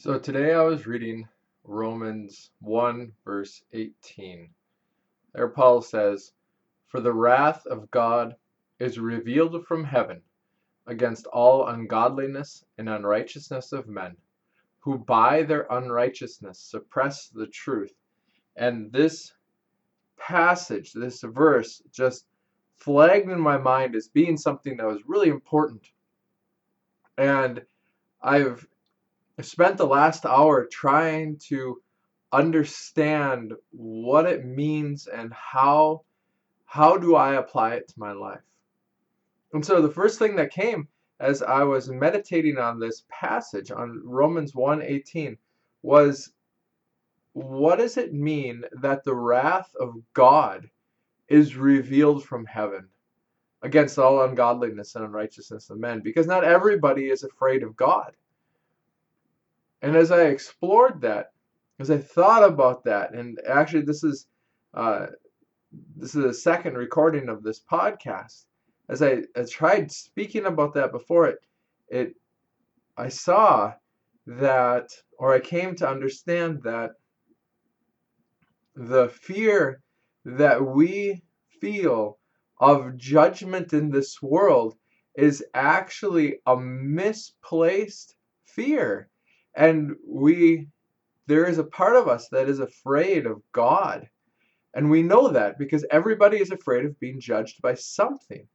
So today I was reading Romans 1, verse 18. There Paul says, For the wrath of God is revealed from heaven against all ungodliness and unrighteousness of men, who by their unrighteousness suppress the truth. And this passage, this verse, just flagged in my mind as being something that was really important. And I've spent the last hour trying to understand what it means and how how do I apply it to my life. And so the first thing that came as I was meditating on this passage on Romans 1:18 was what does it mean that the wrath of God is revealed from heaven against all ungodliness and unrighteousness of men? Because not everybody is afraid of God. And as I explored that, as I thought about that, and actually this is uh, this is the second recording of this podcast. As I, I tried speaking about that before it, it I saw that, or I came to understand that the fear that we feel of judgment in this world is actually a misplaced fear and we there is a part of us that is afraid of God. And we know that because everybody is afraid of being judged by something.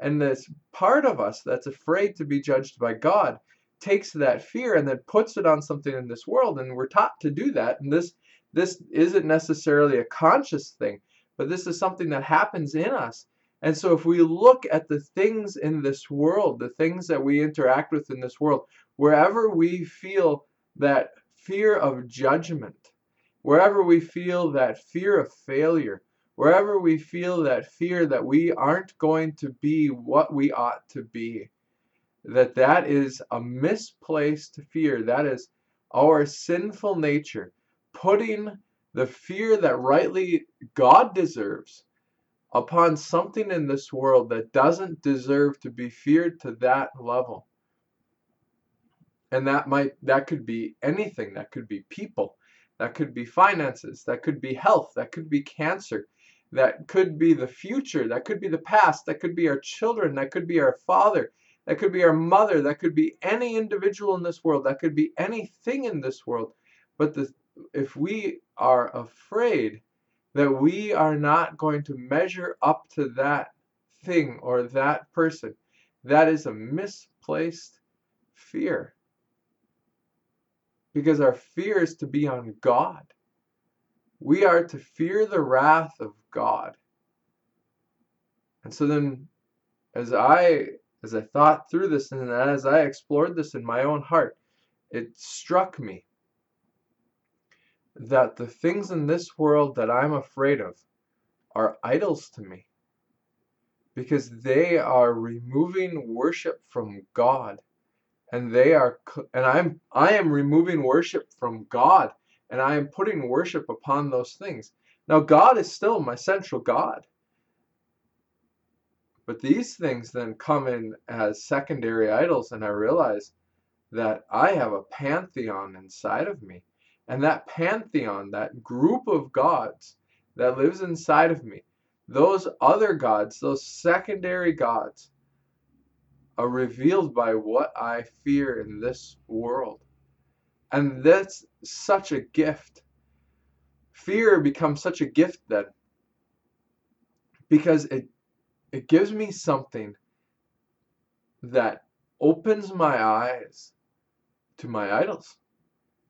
And this part of us that's afraid to be judged by God takes that fear and then puts it on something in this world and we're taught to do that and this this isn't necessarily a conscious thing but this is something that happens in us and so if we look at the things in this world the things that we interact with in this world wherever we feel that fear of judgment, wherever we feel that fear of failure, wherever we feel that fear that we aren't going to be what we ought to be, that that is a misplaced fear. That is our sinful nature putting the fear that rightly God deserves upon something in this world that doesn't deserve to be feared to that level and that might that could be anything that could be people that could be finances that could be health that could be cancer that could be the future that could be the past that could be our children that could be our father that could be our mother that could be any individual in this world that could be anything in this world but the, if we are afraid that we are not going to measure up to that thing or that person that is a misplaced fear because our fear is to be on God. We are to fear the wrath of God. And so then as I as I thought through this and as I explored this in my own heart, it struck me that the things in this world that I'm afraid of are idols to me because they are removing worship from God and they are and i'm i am removing worship from god and i am putting worship upon those things. Now god is still my central god. But these things then come in as secondary idols and i realize that i have a pantheon inside of me. And that pantheon that group of gods that lives inside of me those other gods those secondary gods are revealed by what I fear in this world. And that's such a gift. Fear becomes such a gift then because it it gives me something that opens my eyes to my idols.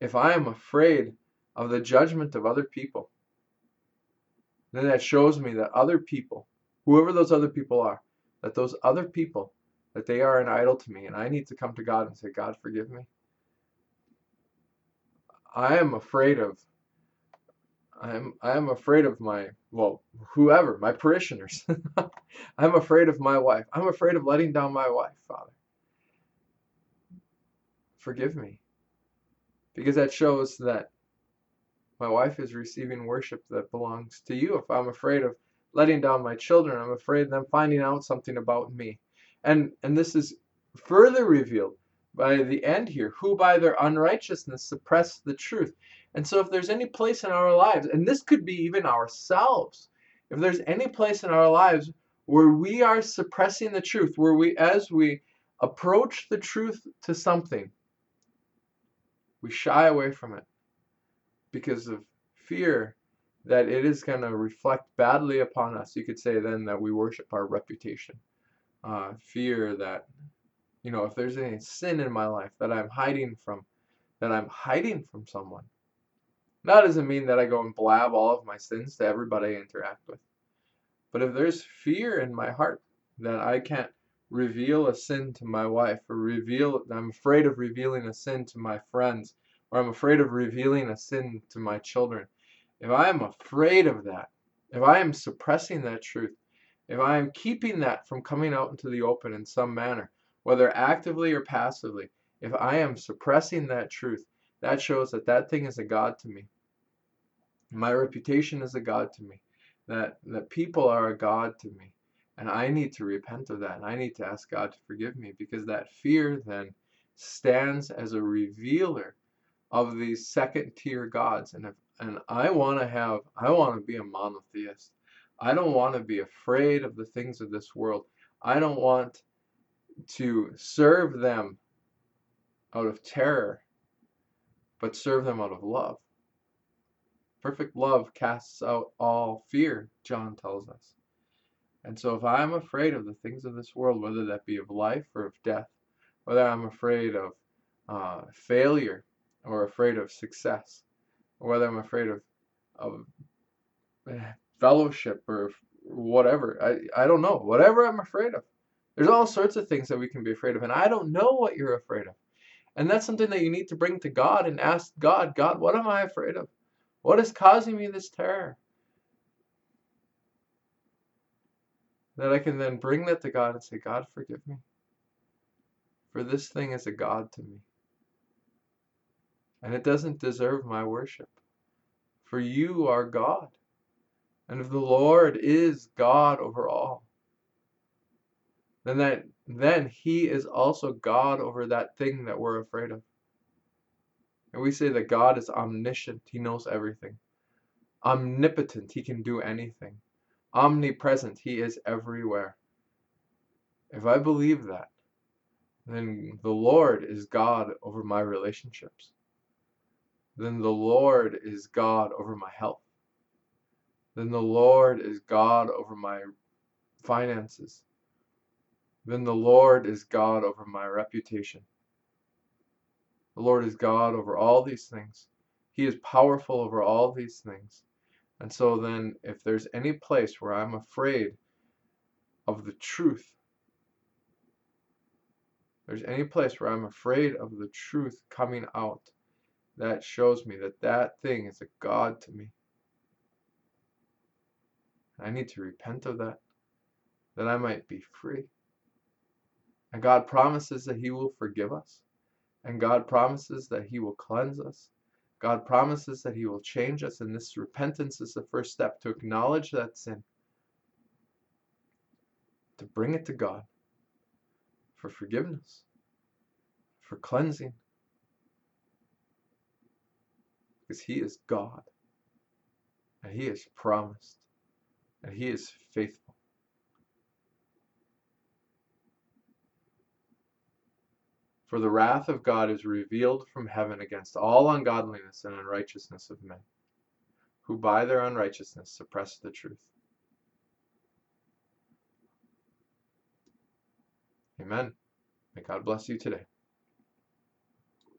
If I am afraid of the judgment of other people, then that shows me that other people, whoever those other people are, that those other people that they are an idol to me and I need to come to God and say, God, forgive me. I am afraid of I am I am afraid of my well whoever my parishioners. I'm afraid of my wife. I'm afraid of letting down my wife, Father. Forgive me. Because that shows that my wife is receiving worship that belongs to you. If I'm afraid of letting down my children, I'm afraid of them finding out something about me. And, and this is further revealed by the end here, who by their unrighteousness suppress the truth. And so, if there's any place in our lives, and this could be even ourselves, if there's any place in our lives where we are suppressing the truth, where we, as we approach the truth to something, we shy away from it because of fear that it is going to reflect badly upon us. You could say then that we worship our reputation. Uh, fear that, you know, if there's any sin in my life that I'm hiding from, that I'm hiding from someone. That doesn't mean that I go and blab all of my sins to everybody I interact with. But if there's fear in my heart that I can't reveal a sin to my wife or reveal, I'm afraid of revealing a sin to my friends or I'm afraid of revealing a sin to my children, if I am afraid of that, if I am suppressing that truth, if I am keeping that from coming out into the open in some manner, whether actively or passively, if I am suppressing that truth, that shows that that thing is a God to me. My reputation is a God to me. That, that people are a God to me. And I need to repent of that. And I need to ask God to forgive me because that fear then stands as a revealer of these second tier gods. And if and I want to have I want to be a monotheist. I don't want to be afraid of the things of this world. I don't want to serve them out of terror, but serve them out of love. Perfect love casts out all fear, John tells us. And so if I'm afraid of the things of this world, whether that be of life or of death, whether I'm afraid of uh, failure or afraid of success, or whether I'm afraid of, of eh, fellowship or whatever. I, I don't know. Whatever I'm afraid of. There's all sorts of things that we can be afraid of, and I don't know what you're afraid of. And that's something that you need to bring to God and ask God, God, what am I afraid of? What is causing me this terror? That I can then bring that to God and say, God, forgive me. For this thing is a God to me and it doesn't deserve my worship. For you are God, and if the Lord is God over all, then that then He is also God over that thing that we're afraid of. And we say that God is omniscient, He knows everything. Omnipotent, He can do anything. Omnipresent, He is everywhere. If I believe that, then the Lord is God over my relationships then the Lord is God over my health. Then the Lord is God over my finances. Then the Lord is God over my reputation. The Lord is God over all these things. He is powerful over all these things. And so then, if there's any place where I'm afraid of the truth, there's any place where I'm afraid of the truth coming out, that shows me that that thing is a God to me. I need to repent of that, that I might be free. And God promises that He will forgive us. And God promises that He will cleanse us. God promises that He will change us. And this repentance is the first step to acknowledge that sin, to bring it to God for forgiveness, for cleansing, because He is God, and He has promised, and He is faithful. For the wrath of God is revealed from heaven against all ungodliness and unrighteousness of men, who by their unrighteousness suppress the truth. Amen. May God bless you today.